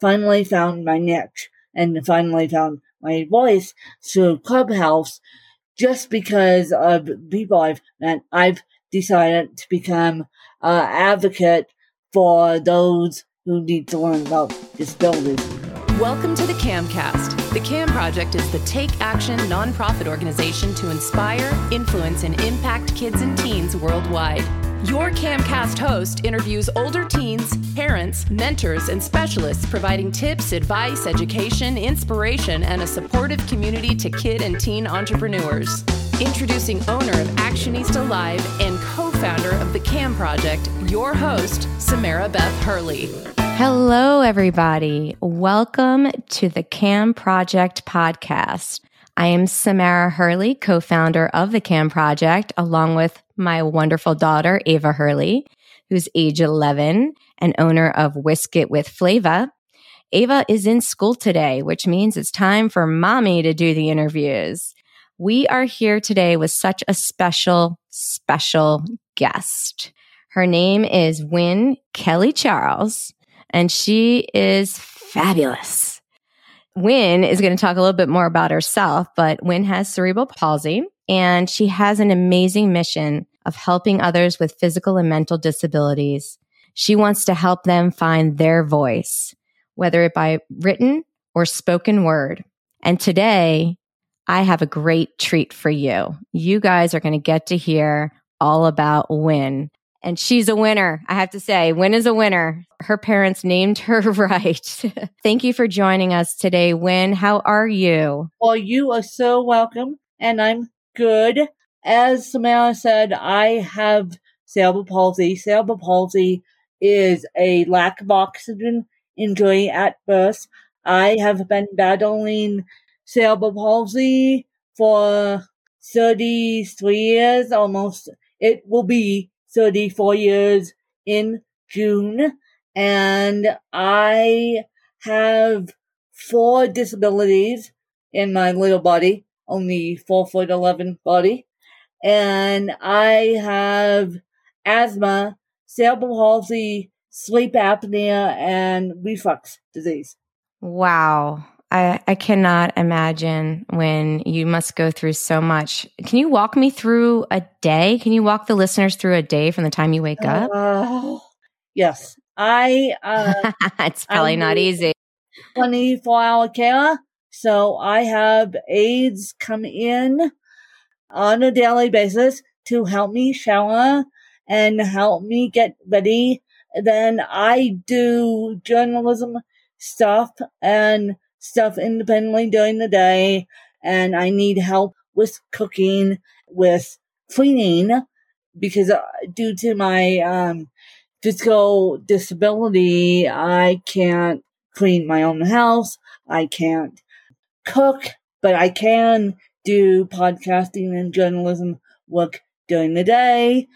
finally found my niche and finally found my voice through Clubhouse just because of people I've met. I've decided to become an advocate for those who need to learn about disabilities. Welcome to the CAMcast. The CAM Project is the Take Action nonprofit organization to inspire, influence, and impact kids and teens worldwide. Your CAMcast host interviews older teens, parents, mentors, and specialists providing tips, advice, education, inspiration, and a supportive community to kid and teen entrepreneurs. Introducing owner of Actionista Live and co founder of the CAM Project, your host, Samara Beth Hurley. Hello, everybody. Welcome to the CAM Project podcast. I am Samara Hurley, co founder of the CAM Project, along with my wonderful daughter, Ava Hurley, who's age 11 and owner of Whisk It with Flava. Ava is in school today, which means it's time for mommy to do the interviews. We are here today with such a special, special guest. Her name is Wynn Kelly Charles, and she is fabulous. Wynn is going to talk a little bit more about herself, but Wynn has cerebral palsy and she has an amazing mission of helping others with physical and mental disabilities. She wants to help them find their voice, whether it by written or spoken word. And today I have a great treat for you. You guys are going to get to hear all about Win. And she's a winner. I have to say, Win is a winner. Her parents named her right. Thank you for joining us today, Win. How are you? Well, you are so welcome. And I'm good. As Samara said, I have cerebral palsy. Cerebral palsy is a lack of oxygen injury at birth. I have been battling cerebral palsy for 33 years, almost. It will be 34 years in June. And I have four disabilities in my little body, only four foot 11 body and I have asthma, cerebral palsy, sleep apnea, and reflux disease. Wow. I, I cannot imagine when you must go through so much. Can you walk me through a day? Can you walk the listeners through a day from the time you wake up? Uh, yes. I, uh, it's probably not easy. 24 hour care. So I have aides come in on a daily basis to help me shower and help me get ready. Then I do journalism stuff and stuff independently during the day. And I need help with cooking, with cleaning, because uh, due to my um, physical disability, I can't clean my own house. I can't cook, but I can do podcasting and journalism work during the day.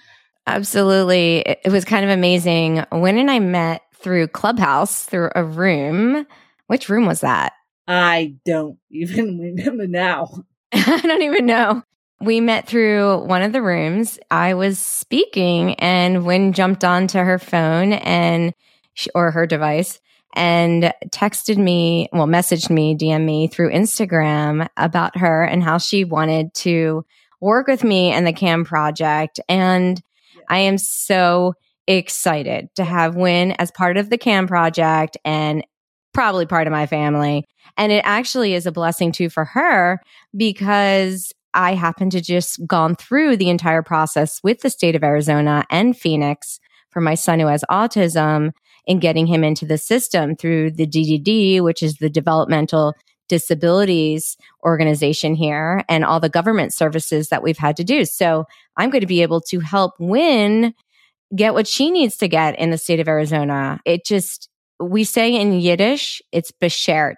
Absolutely. It was kind of amazing. Win and I met through Clubhouse, through a room. Which room was that? I don't even remember now. I don't even know. We met through one of the rooms. I was speaking, and Wynn jumped onto her phone and she, or her device, and texted me, well, messaged me, DM me through Instagram about her and how she wanted to work with me and the CAM project. And I am so excited to have Wynn as part of the CAM project and probably part of my family. And it actually is a blessing too for her because I happen to just gone through the entire process with the state of Arizona and Phoenix for my son who has autism in getting him into the system through the DDD, which is the developmental disabilities organization here and all the government services that we've had to do. So I'm going to be able to help Win get what she needs to get in the state of Arizona. It just, we say in Yiddish, it's beshert.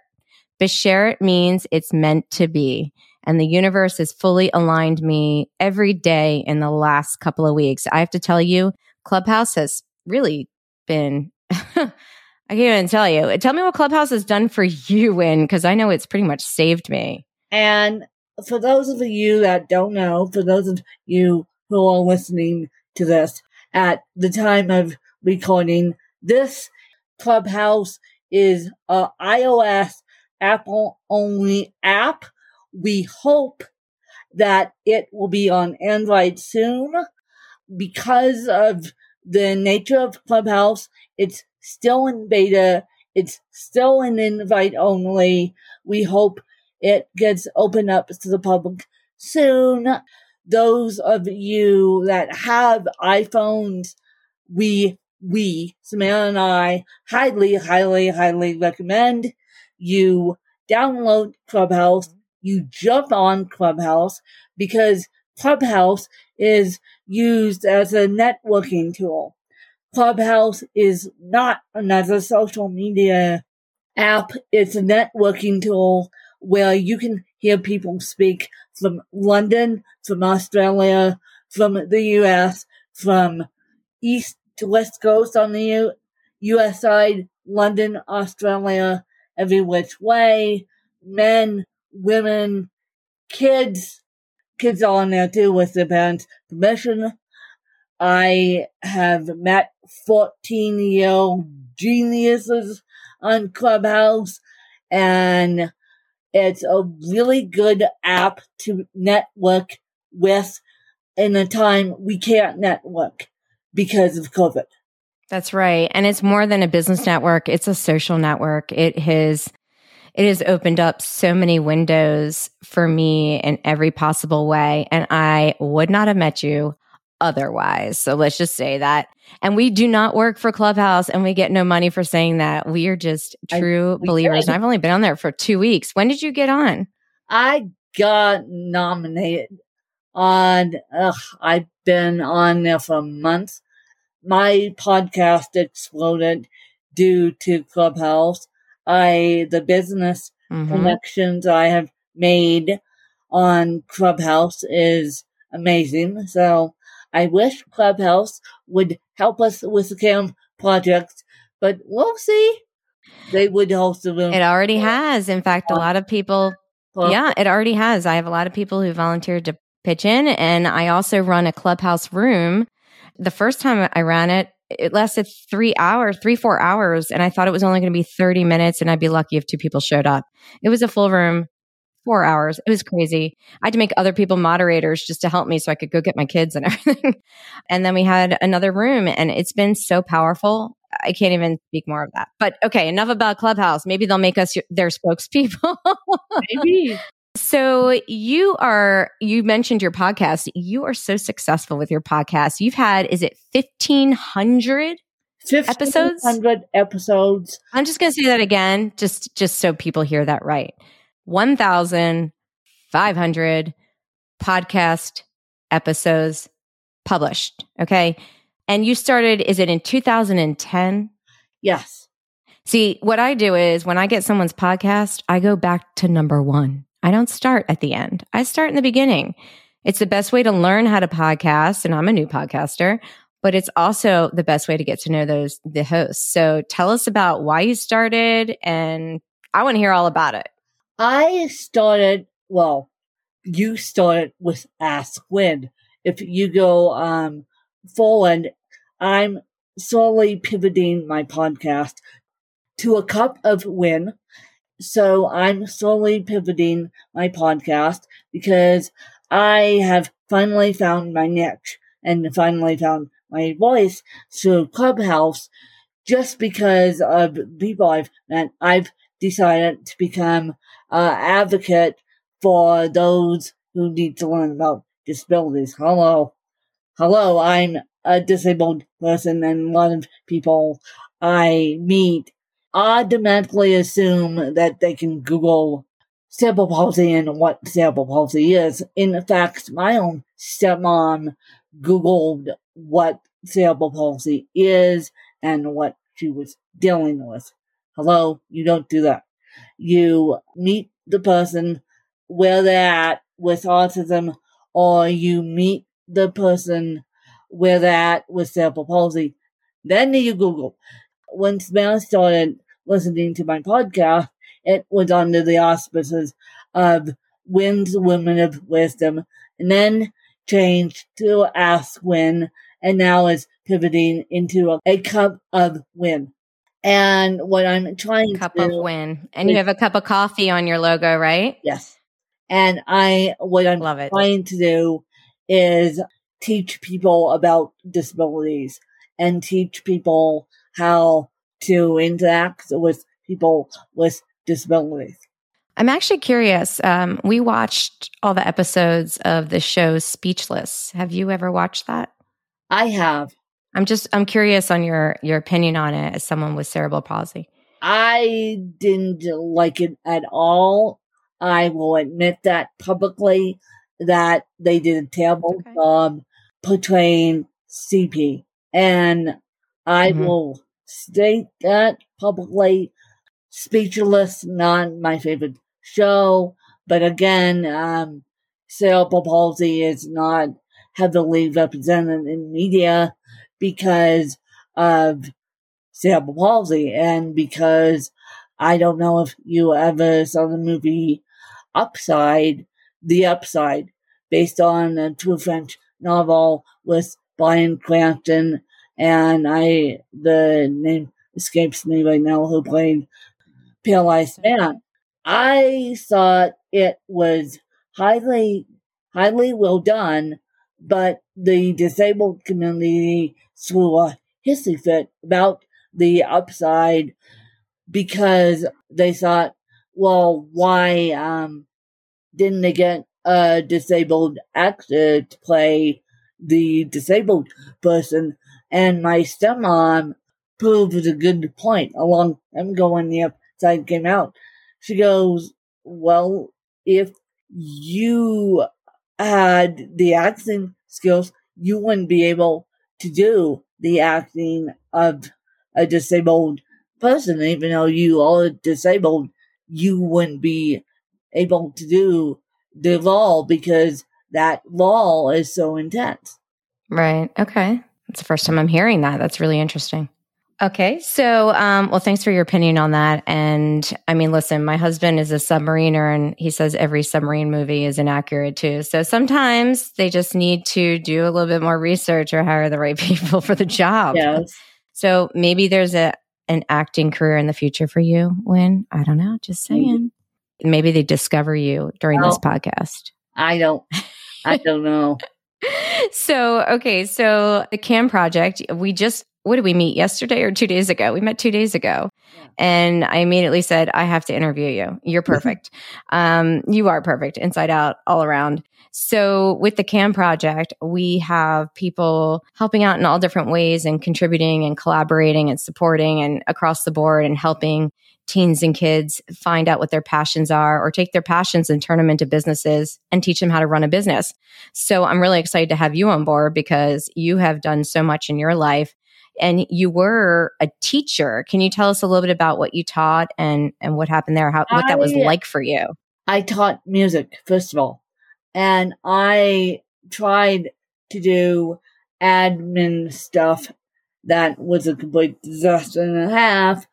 Beshert means it's meant to be. And the universe has fully aligned me every day in the last couple of weeks. I have to tell you, Clubhouse has really been I can't even tell you. Tell me what Clubhouse has done for you, Wynn, because I know it's pretty much saved me. And for those of you that don't know, for those of you who are listening to this at the time of recording, this Clubhouse is a iOS Apple only app. We hope that it will be on Android soon because of the nature of Clubhouse. It's still in beta. It's still an invite only. We hope it gets opened up to the public soon. Those of you that have iPhones, we, we, Samantha and I highly, highly, highly recommend you download Clubhouse, you jump on Clubhouse because Clubhouse is used as a networking tool. Clubhouse is not another social media app. It's a networking tool where you can hear people speak from London, from Australia, from the US, from east to west coast on the U- US side, London, Australia, every which way, men, women, kids, kids on there too with their parents' permission. I have met 14 year old geniuses on Clubhouse and it's a really good app to network with in a time we can't network because of COVID. That's right. And it's more than a business network. It's a social network. It has, it has opened up so many windows for me in every possible way. And I would not have met you otherwise. So let's just say that. And we do not work for Clubhouse and we get no money for saying that. We are just true I, believers. And I've only been on there for two weeks. When did you get on? I got nominated on, ugh, I've been on there for months. My podcast exploded due to Clubhouse. I, the business mm-hmm. connections I have made on Clubhouse is amazing. So I wish Clubhouse would help us with the CAM project, but we'll see. They would host the room. It already has. In fact, a lot of people, yeah, it already has. I have a lot of people who volunteered to pitch in, and I also run a Clubhouse room. The first time I ran it, it lasted three hours, three, four hours. And I thought it was only going to be 30 minutes and I'd be lucky if two people showed up. It was a full room four hours. It was crazy. I had to make other people moderators just to help me so I could go get my kids and everything. and then we had another room and it's been so powerful. I can't even speak more of that. But okay, enough about Clubhouse. Maybe they'll make us their spokespeople. Maybe. So you are you mentioned your podcast. You are so successful with your podcast. You've had is it 1500 episodes? 1500 episodes. I'm just going to say that again just just so people hear that right. 1,500 podcast episodes published. Okay. And you started, is it in 2010? Yes. See, what I do is when I get someone's podcast, I go back to number one. I don't start at the end, I start in the beginning. It's the best way to learn how to podcast. And I'm a new podcaster, but it's also the best way to get to know those, the hosts. So tell us about why you started and I want to hear all about it. I started, well, you started with Ask Win. If you go um, forward, I'm slowly pivoting my podcast to a cup of win. So I'm slowly pivoting my podcast because I have finally found my niche and finally found my voice through Clubhouse just because of people I've met. I've decided to become an advocate for those who need to learn about disabilities. Hello. Hello, I'm a disabled person and a lot of people I meet automatically assume that they can Google cerebral palsy and what cerebral palsy is. In fact, my own stepmom Googled what cerebral palsy is and what she was dealing with. Hello, you don't do that you meet the person where they're at with autism or you meet the person where they're at with cerebral palsy. Then you Google. When Samantha started listening to my podcast, it was under the auspices of Win's Women of Wisdom and then changed to Ask Win and now is pivoting into a, a cup of Win. And what I'm trying cup to of win, and you have a cup of coffee on your logo, right? Yes. And I, what I'm Love it. trying to do is teach people about disabilities and teach people how to interact with people with disabilities. I'm actually curious. Um, we watched all the episodes of the show Speechless. Have you ever watched that? I have. I'm just I'm curious on your your opinion on it as someone with cerebral palsy. I didn't like it at all. I will admit that publicly that they did a terrible Okay. job portraying CP. And I Mhm. will state that publicly. Speechless, not my favorite show. But again, um, cerebral palsy is not heavily represented in media because of cerebral palsy and because I don't know if you ever saw the movie Upside, The Upside, based on a true French novel with Bryan Cranston and I, the name escapes me right now, who played Paralyzed Man. I thought it was highly, highly well done, but the disabled community threw a hissy fit about the upside because they thought, well, why um, didn't they get a disabled actor to play the disabled person? And my stepmom proved a good point along ago when the upside came out. She goes, well, if you had the acting skills, you wouldn't be able to do the acting of a disabled person, even though you are disabled, you wouldn't be able to do the role because that role is so intense. Right. Okay. That's the first time I'm hearing that. That's really interesting. Okay. So, um, well, thanks for your opinion on that. And I mean, listen, my husband is a submariner and he says every submarine movie is inaccurate too. So sometimes they just need to do a little bit more research or hire the right people for the job. Yes. So maybe there's a an acting career in the future for you, Win. I don't know. Just saying. Maybe they discover you during this podcast. I don't, I don't know. So okay so the cam project we just what did we meet yesterday or two days ago? We met two days ago. Yeah. and i immediately said i have to interview you. You're perfect. Um, you are perfect inside out all around. So with the cam project we have people helping out in all different ways and contributing and collaborating and supporting and across the board and helping teens and kids find out what their passions are or take their passions and turn them into businesses and teach them how to run a business so I'm really excited to have you on board because you have done so much in your life and you were a teacher. Can you tell us a little bit about what you taught and and what happened there? How what that was I- like for you? I taught music, first of all, and I tried to do admin stuff that was a complete disaster and a half.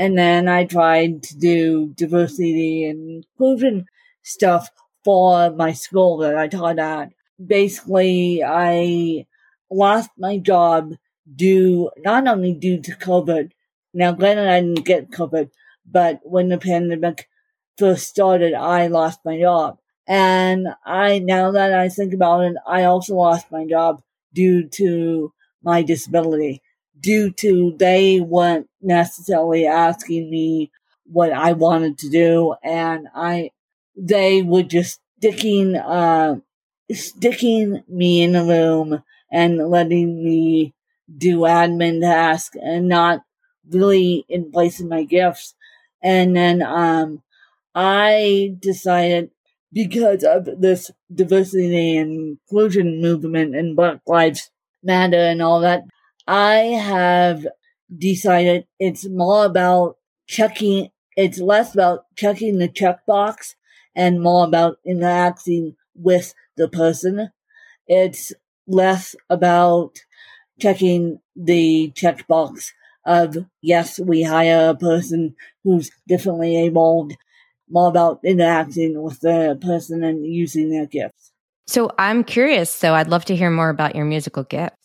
And then I tried to do diversity and inclusion stuff for my school that I taught at. Basically, I lost my job due, not only due to COVID. Now, granted, I didn't get COVID, but when the pandemic first started, I lost my job. And I, now that I think about it, I also lost my job due to my disability, due to they weren't necessarily asking me what I wanted to do. And I, they were just sticking, uh, sticking me in a room and letting me do admin tasks and not really embracing my gifts. And then, um, I decided because of this diversity and inclusion movement and Black Lives Matter and all that, I have decided it's more about checking, it's less about checking the checkbox and more about interacting with the person. It's less about checking the checkbox of yes, we hire a person who's differently abled, more about interacting with the person and using their gifts. So I'm curious. So I'd love to hear more about your musical gifts.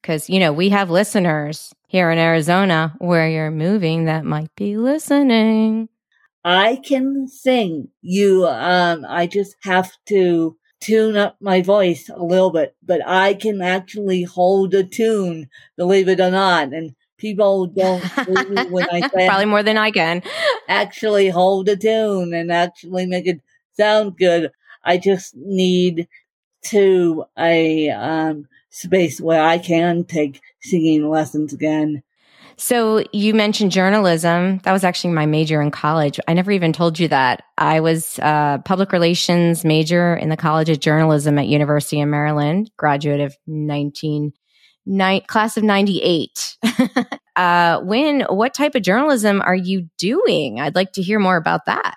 Because, you know, we have listeners here in Arizona where you're moving that might be listening. I can sing. You, um, I just have to tune up my voice a little bit, but I can actually hold a tune, believe it or not. And people don't believe when I say probably more than I can actually hold a tune and actually make it sound good. I just need to a um, space where I can take singing lessons again. So you mentioned journalism. That was actually my major in college. I never even told you that. I was a public relations major in the College of Journalism at University of Maryland, graduate of 19 ni- class of 98. uh, Win, what type of journalism are you doing? I'd like to hear more about that.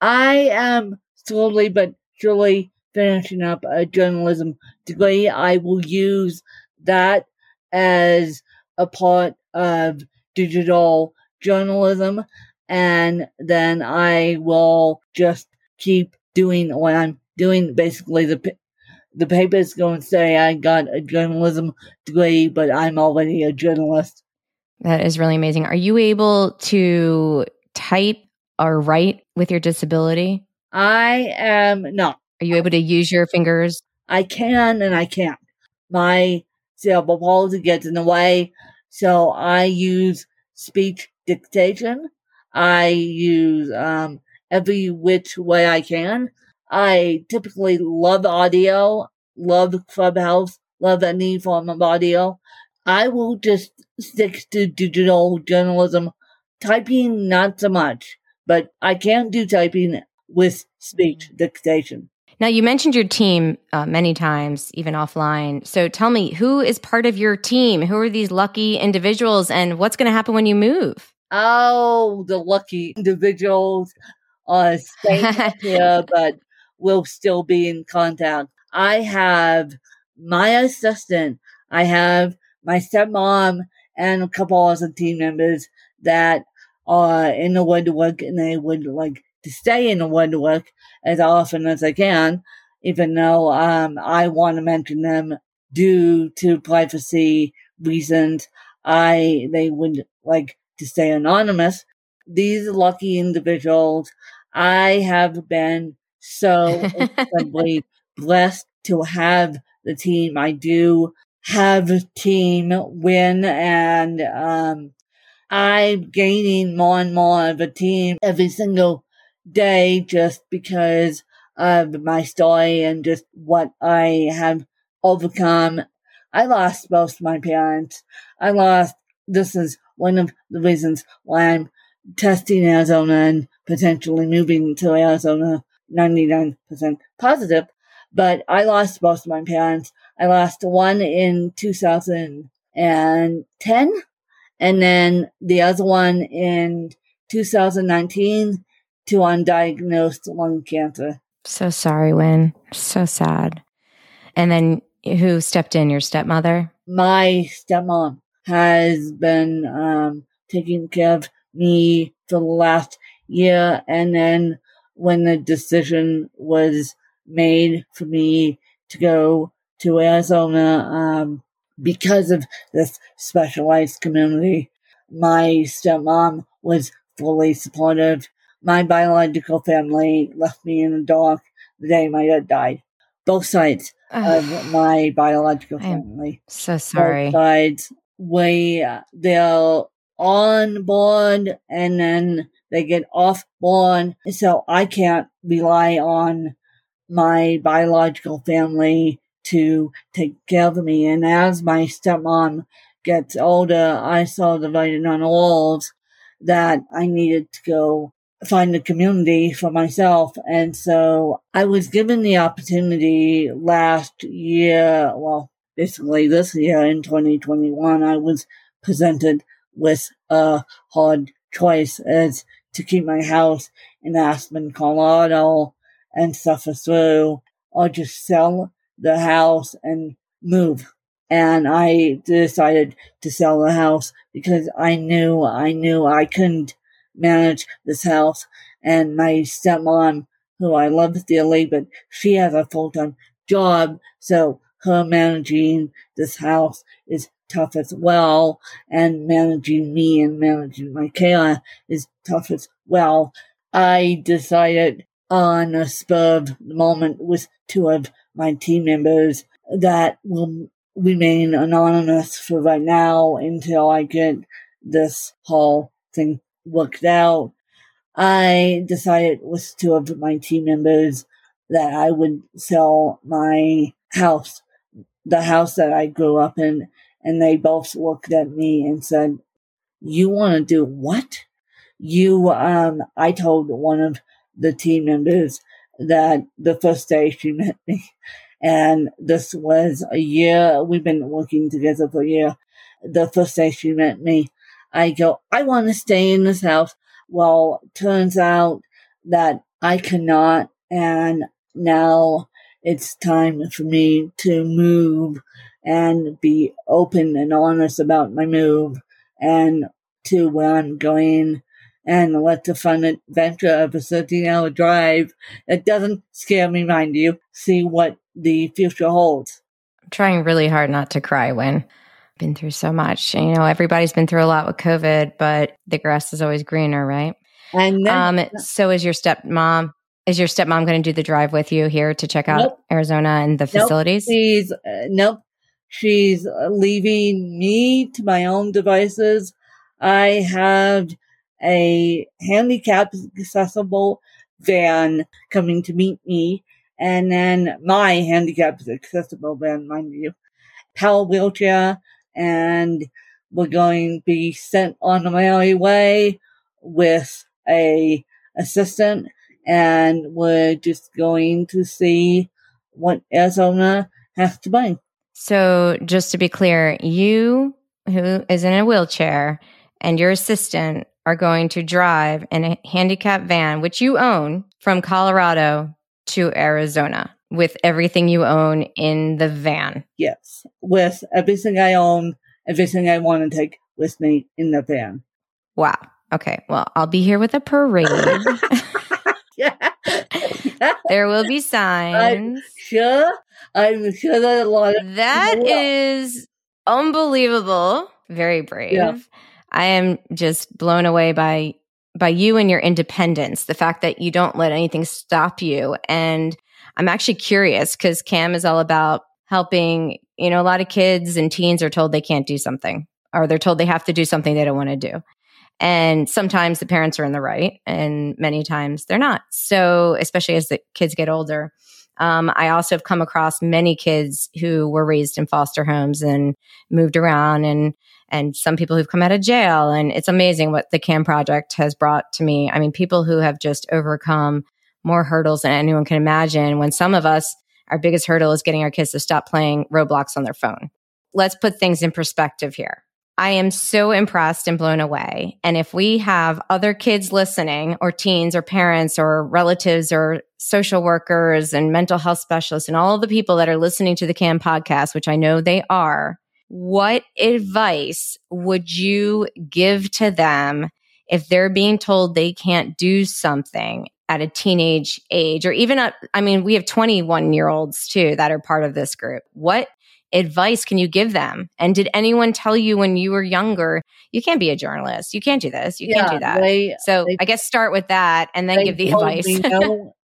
I am slowly but surely finishing up a journalism degree. I will use that as a part of digital journalism. And then I will just keep doing what I'm doing. Basically, the the paper is going to say I got a journalism degree, but I'm already a journalist. That is really amazing. Are you able to type or write with your disability? I am not. Are you able to use your fingers? I can and I can't. My cerebral palsy gets in the way, so I use speech dictation. I use um, every which way I can. I typically love audio, love Clubhouse, love any form of audio. I will just stick to digital journalism. Typing, not so much, but I can do typing with speech dictation. Now, you mentioned your team uh, many times, even offline. So tell me, who is part of your team? Who are these lucky individuals, and what's going to happen when you move? Oh, the lucky individuals are staying here, but will still be in contact. I have my assistant. I have my stepmom and a couple other team members that are in the woodwork and they would like to stay in the woodwork as often as I can, even though um, I want to mention them due to privacy reasons. I they would like to stay anonymous. These lucky individuals, I have been so incredibly blessed to have the team I do have a team win and um, I'm gaining more and more of a team every single day just because of my story and just what I have overcome. I lost both my parents. I lost, this is one of the reasons why I'm testing Arizona and potentially moving to Arizona 99% positive. But I lost both my parents. I lost one in 2010 and then the other one in 2019 to undiagnosed lung cancer. So sorry, Win. So sad. And then who stepped in? Your stepmother? My stepmom has been um, taking care of me for the last year. And then when the decision was made for me to go to Arizona, um, because of this specialized community, my stepmom was fully supportive my biological family left me in the dark the day my dad died. Both sides of my biological family. so sorry. Both sides. We, they're on board and then they get off board. So I can't rely on my biological family to take care of me. And as my stepmom gets older, I saw the writing on the walls that I needed to go find a community for myself. And so I was given the opportunity last year, well, basically this year in 2021, I was presented with a hard choice as to keep my house in Aspen, Colorado and suffer through or just sell the house and move. And I decided to sell the house because I knew, I knew I couldn't manage this house. And my stepmom, who I love dearly, but she has a full time job. So her managing this house is tough as well, and managing me and managing Michaela is tough as well. I decided on a spur of the moment with two of my team members that will remain anonymous for right now until I get this whole thing worked out. I decided with two of my team members that I would sell my house, the house that I grew up in, and they both looked at me and said, you want to do what? You, um, I told one of the team members that the first day she met me, and this was a year, we've been working together for a year. The first day she met me, I go, I want to stay in this house. Well, turns out that I cannot. And now it's time for me to move and be open and honest about my move and to where I'm going and let the fun adventure of a 13 hour drive that doesn't scare me, mind you, see what the future holds. I'm trying really hard not to cry when been through so much. You know, everybody's been through a lot with COVID, but the grass is always greener, right? And then, um, so is your stepmom. Is your stepmom going to do the drive with you here to check out Nope. Arizona and the Nope. facilities? she's, uh, nope, she's uh, leaving me to my own devices. I have a handicap accessible van coming to meet me. And then my handicap accessible van, mind you, power wheelchair. And we're going to be sent on merry way with a assistant. And we're just going to see what Arizona has to bring. So, just to be clear, you who is in a wheelchair and your assistant are going to drive in a handicap van, which you own from Colorado to Arizona with everything you own in the van. Yes, with everything I own, everything I want to take with me in the van. Wow. Okay. Well, I'll be here with a parade. yeah. there will be signs. Sure. I'm sure that a lot of That is unbelievable. Very brave. Yeah. I am just blown away by by you and your independence, the fact that you don't let anything stop you. And I'm actually curious because Cam is all about helping, you know, a lot of kids and teens are told they can't do something or they're told they have to do something they don't want to do. And sometimes the parents are in the right and many times they're not. So, especially as the kids get older. Um, I also have come across many kids who were raised in foster homes and moved around and and some people who've come out of jail. And it's amazing what the CAM project has brought to me. I mean, people who have just overcome more hurdles than anyone can imagine. When some of us, our biggest hurdle is getting our kids to stop playing Roblox on their phone. Let's put things in perspective here. I am so impressed and blown away. And if we have other kids listening, or teens, or parents, or relatives, or social workers, and mental health specialists, and all the people that are listening to the CAM podcast, which I know they are, what advice would you give to them if they're being told they can't do something at a teenage age or even at, I mean, we have 21 year olds too that are part of this group. What advice can you give them? And did anyone tell you when you were younger, you can't be a journalist, you can't do this, you can't do that? They, so they- I guess start with that and then give the advice. me no.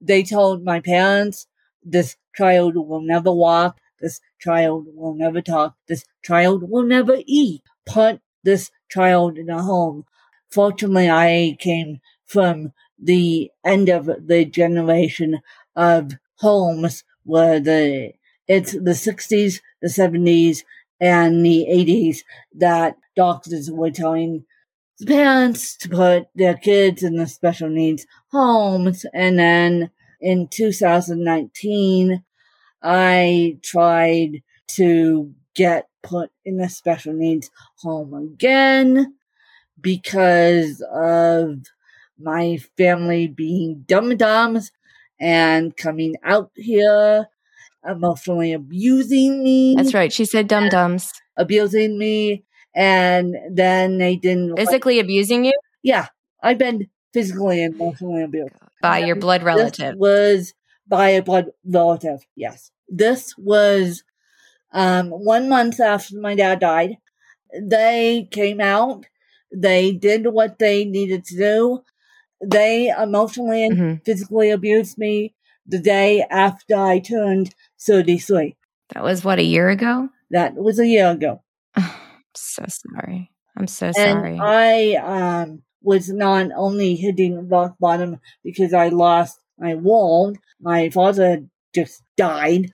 they told my parents, this child will never walk, this child will never talk, this child will never eat. Put this child in a home. Fortunately, I came from the end of the generation of homes where the it's the 60s, the 70s, and the 80s that doctors were telling the parents to put their kids in the special needs homes. And then in 2019, I tried to get put in a special needs home again because of my family being dum dums and coming out here, emotionally abusing me, That's right. She said dum dums. abusing me, and then they didn't. like- Physically abusing you yeah, I've been physically and emotionally abused by your blood relative. was by a blood relative. Yes. This was um, one month after my dad died. They came out. They did what they needed to do. They emotionally and hmm physically abused me the day after I turned 33. That was what a year ago. That was a year ago. I'm so sorry. I'm so And sorry. I um, was not only hitting rock bottom because I lost my wall, my father just died.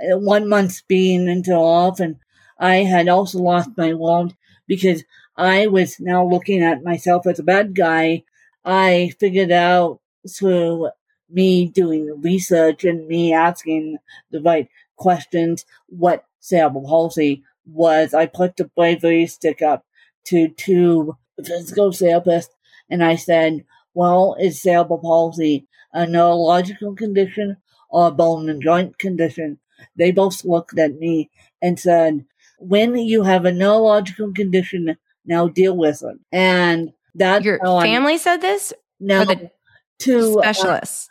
Uh, One month being into off, and I had also lost my wall because I was now looking at myself as a bad guy. I figured out through me doing research and me asking the right questions what cerebral palsy was. I put the bravery stick up to two physical therapists and I said, well, is cerebral palsy a neurological condition or a bone and joint condition? They both looked at me and said, Win, you have a neurological condition, now deal with it. And that's Your family said this? no, the to uh, Specialists.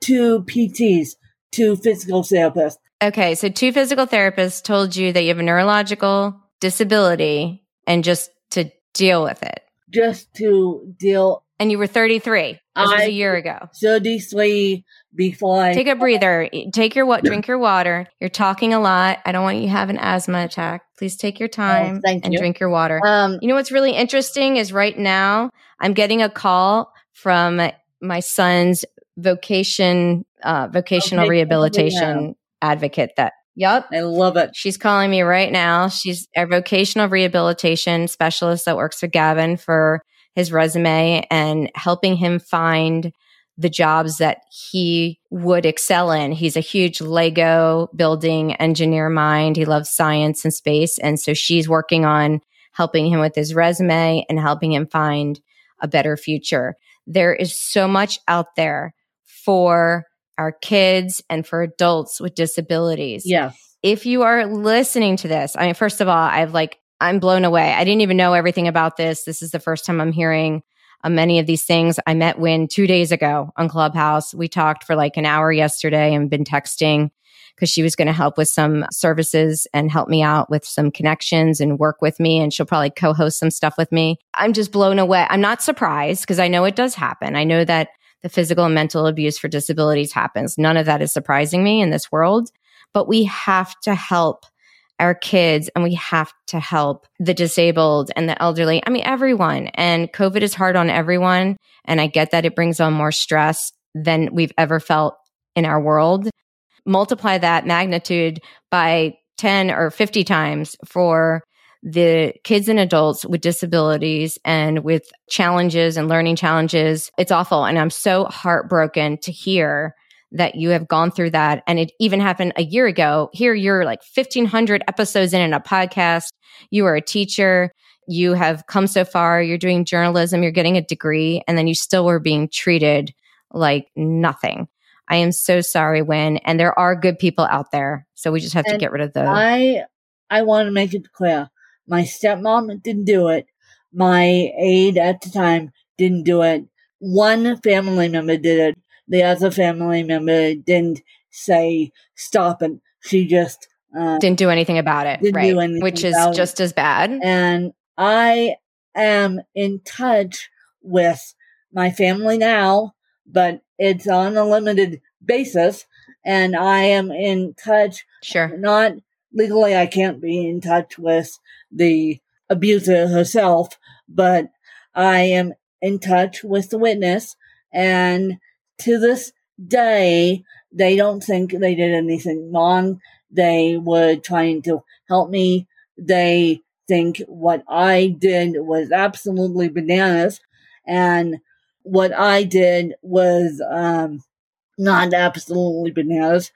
two PTs, two physical therapists. Okay, so two physical therapists told you that you have a neurological disability and just to deal with it. just to deal And you were 33. This was I- a year ago. 33 before I Take a breather. Take your what? Drink your water. You're talking a lot. I don't want you to have an asthma attack. Please take your time Oh, thank and you. drink your water. um You know what's really interesting is right now I'm getting a call from my son's vocation, uh, vocational Vocational rehabilitation advocate. That yep, I love it. she's calling me right now. She's a vocational rehabilitation specialist that works with Gavin for his resume and helping him find the jobs that he would excel in. He's a huge Lego building engineer mind. He loves science and space. And so she's working on helping him with his resume and helping him find a better future. There is so much out there for our kids and for adults with disabilities Yes. if you are listening to this, I mean, first of all, I've like, I'm blown away. I didn't even know everything about this. This is the first time I'm hearing uh, many of these things. I met Win two days ago on Clubhouse. We talked for like an hour yesterday and been texting because she was going to help with some services and help me out with some connections and work with me. And she'll probably co host some stuff with me. I'm just blown away. I'm not surprised because I know it does happen. I know that the physical and mental abuse for disabilities happens. None of that is surprising me in this world but we have to help our kids and we have to help the disabled and the elderly. I mean, everyone. And COVID is hard on everyone. And I get that it brings on more stress than we've ever felt in our world. Multiply that magnitude by 10 or 50 times for the kids and adults with disabilities and with challenges and learning challenges. It's awful. And I'm so heartbroken to hear that you have gone through that and it even happened a year ago. Here you're like 1500 episodes in in a podcast. You are a teacher. You have come so far. You're doing journalism. You're getting a degree and then you still were being treated like nothing. I am so sorry, Win. And there are good people out there. So we just have to get rid of those. I I want to make it clear. My stepmom didn't do it. My aide at the time didn't do it. One family member did it. The other family member didn't say stop it. She just uh, Didn't do anything about it. Right. Which is about it. just as bad. and I am in touch with my family now, but it's on a limited basis. And I am in touch, Sure. not legally, I can't be in touch with the abuser herself, but I am in touch with the witness. And to this day, they don't think they did anything wrong. They were trying to help me. They think what I did was absolutely bananas. And what I did was um, not absolutely bananas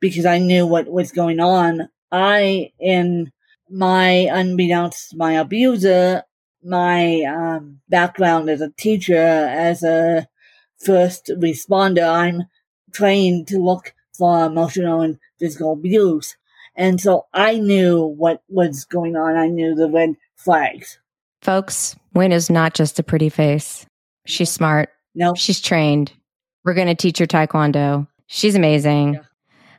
because I knew what was going on. I, in my unbeknownst to my abuser, my um, background as a teacher, as a first responder, I'm trained to look for emotional and physical abuse. And so I knew what was going on. I knew the red flags. Folks, Win is not just a pretty face. She's smart. No, She's trained. We're going to teach her Taekwondo. She's amazing. Yeah.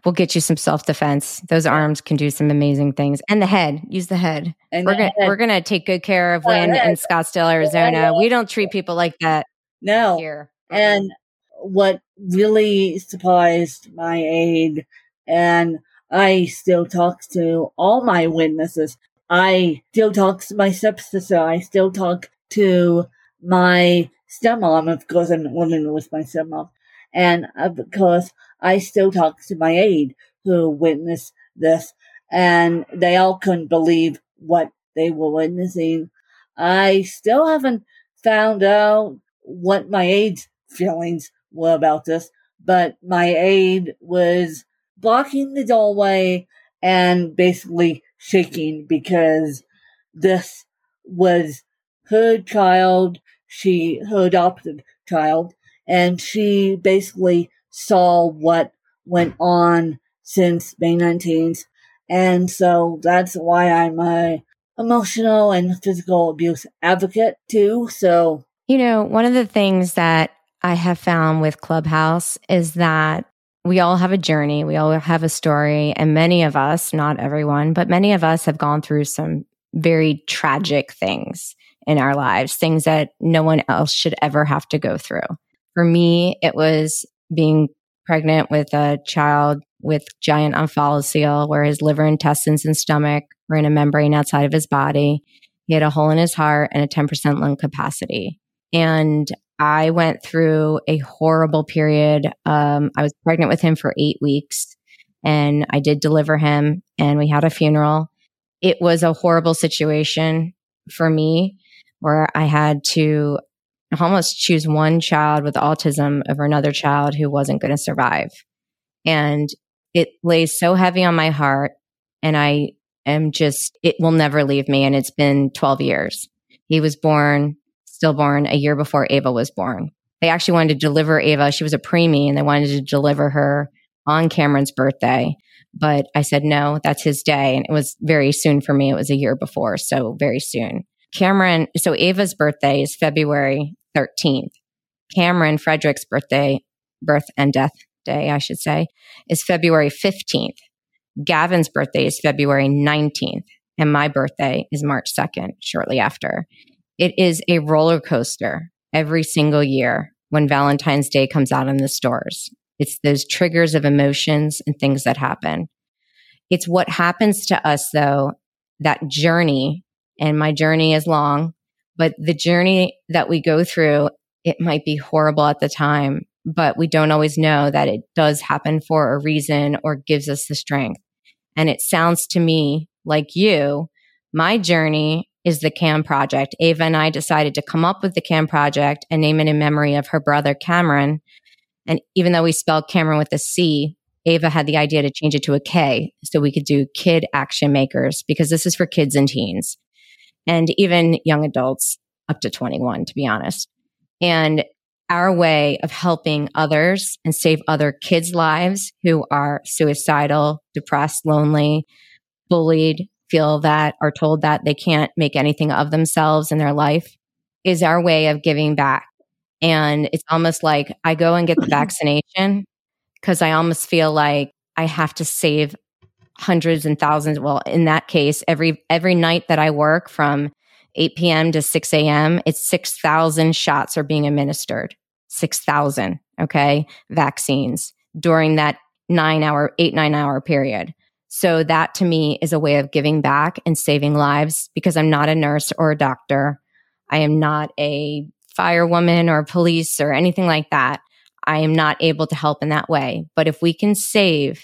We'll get you some self defense. Those arms can do some amazing things. And the head, use the head. And we're gonna we're gonna take good care of Wynn in Scottsdale, Arizona. We don't treat people like that no, here. And uh-huh. what really surprised my aide, and I still talk to all my witnesses. I still talk to my stepsister. I still talk to my stepmom, of course, I'm living with my stepmom. And of course, I still talk to my aide who witnessed this, and they all couldn't believe what they were witnessing. I still haven't found out what my aide's feelings were about this, but my aide was blocking the doorway and basically shaking because this was her child, she, her adopted child, and she basically saw what went on since May 19th. And so that's why I'm a emotional and physical abuse advocate too. So You know, one of the things that I have found with Clubhouse is that we all have a journey, we all have a story, and many of us, not everyone, but many of us have gone through some very tragic things in our lives, things that no one else should ever have to go through. For me, it was being pregnant with a child with giant omphalocele, where his liver, intestines, and stomach were in a membrane outside of his body. He had a hole in his heart and a 10% lung capacity. And I went through a horrible period. Um, I was pregnant with him for eight weeks and I did deliver him and we had a funeral. It was a horrible situation for me where I had to almost choose one child with autism over another child who wasn't going to survive. And it lays so heavy on my heart. And I am just, it will never leave me. And it's been 12 years. He was born, stillborn, a year before Ava was born. They actually wanted to deliver Ava. She was a preemie and they wanted to deliver her on Cameron's birthday. But I said, no, that's his day. And it was very soon for me. It was a year before. So very soon. Cameron, so Ava's birthday is February 13th. Cameron Frederick's birthday, birth and death day, I should say, is February 15th. Gavin's birthday is February 19th. And my birthday is March 2nd, shortly after. It is a roller coaster every single year when Valentine's Day comes out in the stores. It's those triggers of emotions and things that happen. It's what happens to us, though, that journey, and my journey is long, but the journey that we go through, it might be horrible at the time, but we don't always know that it does happen for a reason or gives us the strength. And it sounds to me like you, my journey is the CAM project. Ava and I decided to come up with the CAM project and name it in memory of her brother Cameron. And even though we spelled Cameron with a C, Ava had the idea to change it to a K so we could do kid action makers because this is for kids and teens and even young adults up to 21, to be honest. And our way of helping others and save other kids' lives who are suicidal, depressed, lonely, bullied, feel that are told that they can't make anything of themselves in their life is our way of giving back. And it's almost like I go and get the vaccination because I almost feel like I have to save hundreds and thousands. Well, in that case, every every night that I work from 8 p.m. to 6 a.m., it's 6,000 shots are being administered. 6,000, okay, vaccines during that nine hour, eight, nine hour period. So that to me is a way of giving back and saving lives because I'm not a nurse or a doctor. I am not a firewoman or police or anything like that. I am not able to help in that way. But if we can save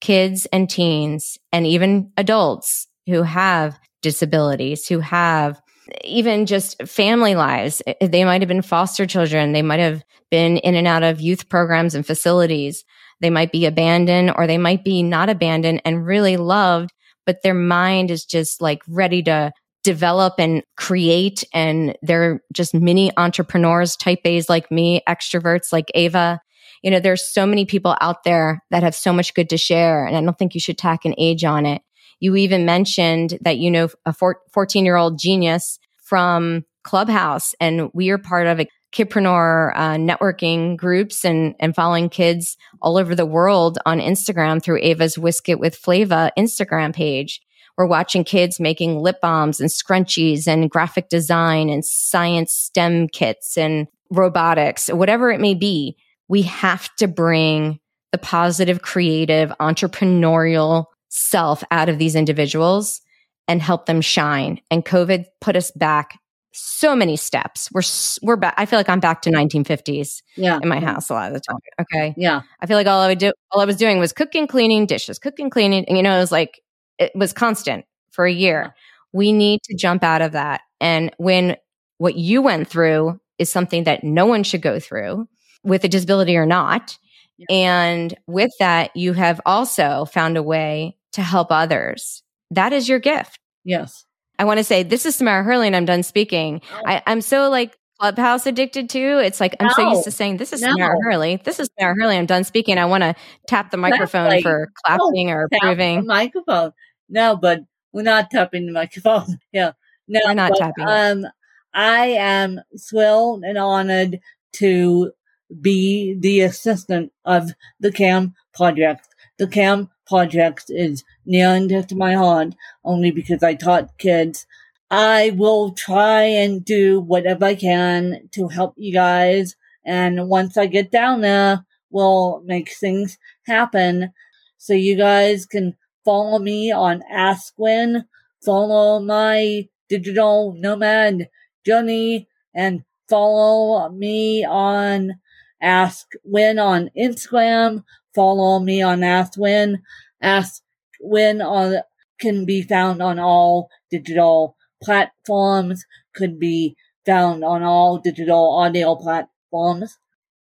kids and teens and even adults who have disabilities, who have even just family lives, eh, eh, they might have been foster children, they might have been in and out of youth programs and facilities. They might be abandoned or they might be not abandoned and really loved, but their mind is just like ready to develop and create. And they're just mini entrepreneurs, type A's like me, extroverts like Ava. You know, there's so many people out there that have so much good to share. And I don't think you should tack an age on it. You even mentioned that you know a 14 year old genius from Clubhouse, and we are part of kidpreneur uh, networking groups and and following kids all over the world on Instagram through Ava's Whisk It with Flava Instagram page. We're watching kids making lip balms and scrunchies and graphic design and science STEM kits and robotics, whatever it may be. We have to bring the positive, creative, entrepreneurial self out of these individuals and help them shine. And COVID put us back so many steps. We're we're back. I feel like I'm back to 1950s. Yeah, in my house a lot of the time. Okay. Yeah, I feel like all I would do, all I was doing was cooking, cleaning dishes, cooking, cleaning. And you know, it was like it was constant for a year. Yeah. We need to jump out of that. And when what you went through is something that no one should go through, with a disability or not. Yeah. And with that, you have also found a way to help others. That is your gift. yes. I want to say this is Samara Hurley and I'm done speaking. Oh. I, I'm so like clubhouse addicted to. It's like I'm so used to saying this is No. Samara Hurley. This is Samara Hurley. I'm done speaking. I want to tap the microphone Exactly. for clapping or approving. microphone. No, but we're not tapping the microphone. yeah. No, We're not but, tapping. Um, I am thrilled and honored to be the assistant of the CAM project. The CAM project is near and dear to my heart only because I taught kids. I will try and do whatever I can to help you guys. And once I get down there, we'll make things happen. So you guys can follow me on AskWin, follow my digital nomad journey, and follow me on Ask Win on Instagram. Follow me on Ask Win. Ask Win on can be found on all digital platforms. Could be found on all digital audio platforms.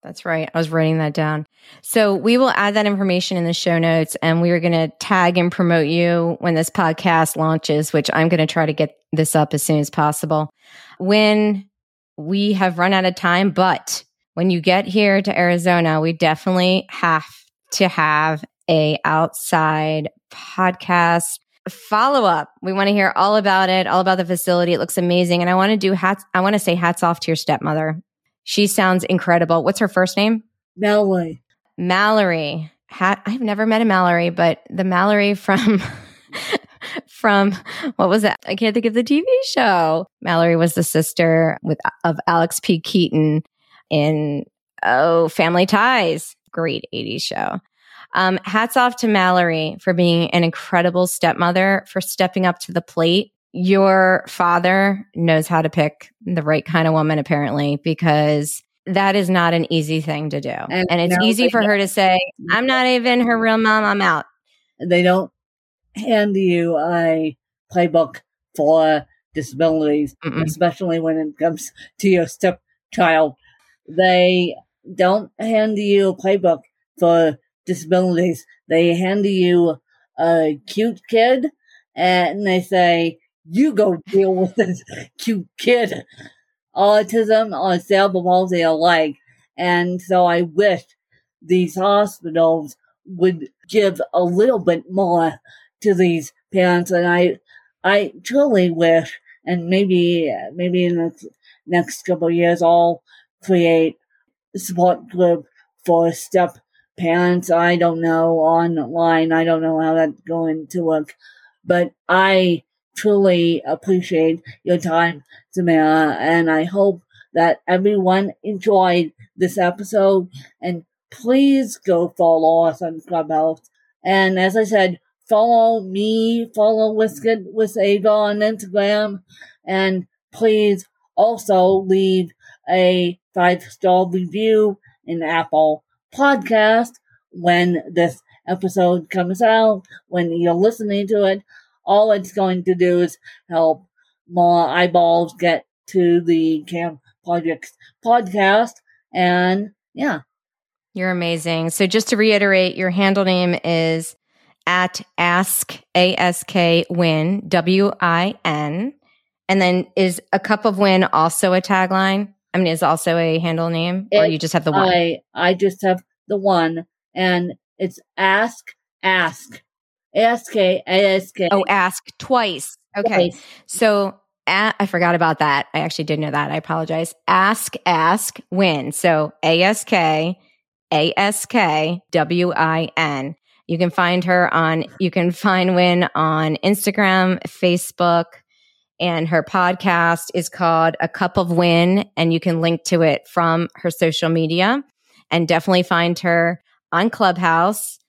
That's right. I was writing that down. So we will add that information in the show notes and we are going to tag and promote you when this podcast launches, which I'm going to try to get this up as soon as possible. When we have run out of time, but when you get here to Arizona, we definitely have to have a outside podcast follow up. We want to hear all about it, all about the facility. It looks amazing. And I want to do hats. I want to say hats off to your stepmother. She sounds incredible. What's her first name? Mallory. Mallory. Hat. I've never met a Mallory, but the Mallory from from what was that? I can't think of the TV show. Mallory was the sister with of Alex P. Keaton in oh Family Ties. Great 80s show. Um, hats off to Mallory for being an incredible stepmother, for stepping up to the plate. Your father knows how to pick the right kind of woman, apparently, because that is not an easy thing to do. And, And it's easy for her to say, I'm not even her real mom, I'm out. they don't hand you a playbook for disabilities, Mm-mm. especially when it comes to your stepchild. They don't hand you a playbook for disabilities. They hand you a cute kid and they say, you go deal with this cute kid. Autism or cerebral palsy alike. And so I wish these hospitals would give a little bit more to these parents. And I, I truly wish, and maybe, maybe in the next couple years, I'll create support group for step parents. I don't know online. I don't know how that's going to work, but I truly appreciate your time, Samara, and I hope that everyone enjoyed this episode and please go follow us on Clubhouse. And as I said, follow me, follow Whisket with Ava on Instagram, and please also leave a five star review in Apple Podcast when this episode comes out, when you're listening to it. All it's going to do is help more eyeballs get to the Cam Projects podcast. And yeah, You're amazing. So just to reiterate, your handle name is at ask ask win w i n, and then is a cup of win also a tagline? I mean, is also a handle name, or you just have the one? I I just have the one, and it's ask ask ask ask. oh, ask twice. Okay, so at, I forgot about that. I actually did know that. I apologize. Ask, ask, win. So A S K, A S K, W I N. You can find her on, you can find Win on Instagram, Facebook, and her podcast is called A Cup of Win, and you can link to it from her social media and definitely find her on Clubhouse.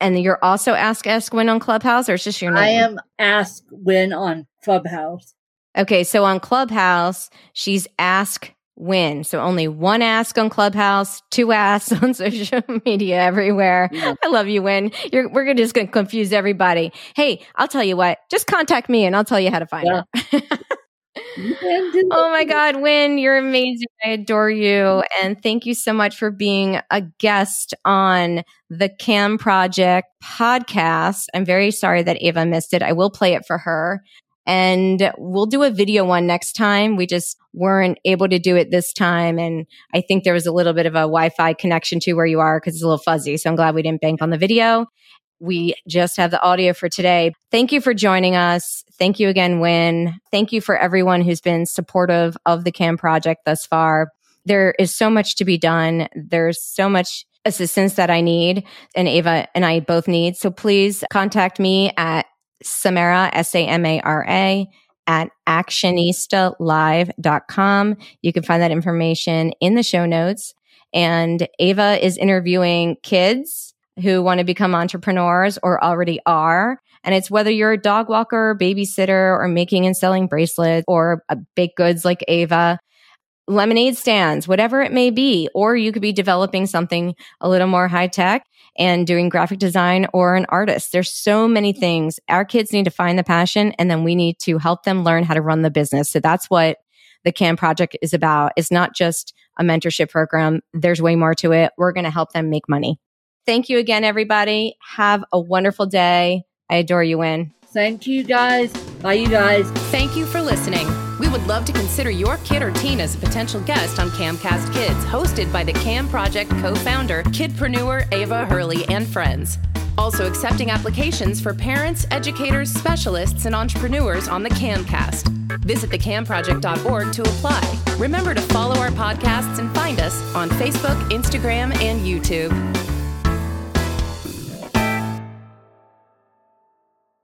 And you're also Ask Ask Win on Clubhouse, or it's just your name? I am Ask Win on Clubhouse. Okay, so on Clubhouse, she's Ask Win. So only one ask on Clubhouse, two asks on social media everywhere. Yeah. I love you, Win. You're, we're just going to confuse everybody. Hey, I'll tell you what, just contact me and I'll tell you how to find yeah. her. oh my God, Win, you're amazing. I adore you. And thank you so much for being a guest on the Cam Project podcast. I'm very sorry that Ava missed it. I will play it for her. And we'll do a video one next time. We just weren't able to do it this time. And I think there was a little bit of a Wi Fi connection to where you are because it's a little fuzzy. So I'm glad we didn't bank on the video. We just have the audio for today. Thank you for joining us. Thank you again, Win. Thank you for everyone who's been supportive of the CAM project thus far. There is so much to be done. There's so much assistance that I need and Ava and I both need. So please contact me at Samara, S A M A R A, at actionistalive.com. You can find that information in the show notes. And Ava is interviewing kids who want to become entrepreneurs or already are. And it's whether you're a dog walker, babysitter, or making and selling bracelets or uh, baked goods like Ava, lemonade stands, whatever it may be. Or you could be developing something a little more high tech and doing graphic design or an artist. There's so many things. Our kids need to find the passion and then we need to help them learn how to run the business. So that's what the CAM project is about. It's not just a mentorship program. There's way more to it. We're going to help them make money. Thank you again, everybody. Have a wonderful day. I adore you, Win. Thank you, guys. Bye, you guys. Thank you for listening. We would love to consider your kid or teen as a potential guest on Camcast Kids, hosted by the Cam Project co founder, kidpreneur Ava Hurley, and friends. Also accepting applications for parents, educators, specialists, and entrepreneurs on the Camcast. Visit thecamproject.org to apply. Remember to follow our podcasts and find us on Facebook, Instagram, and YouTube.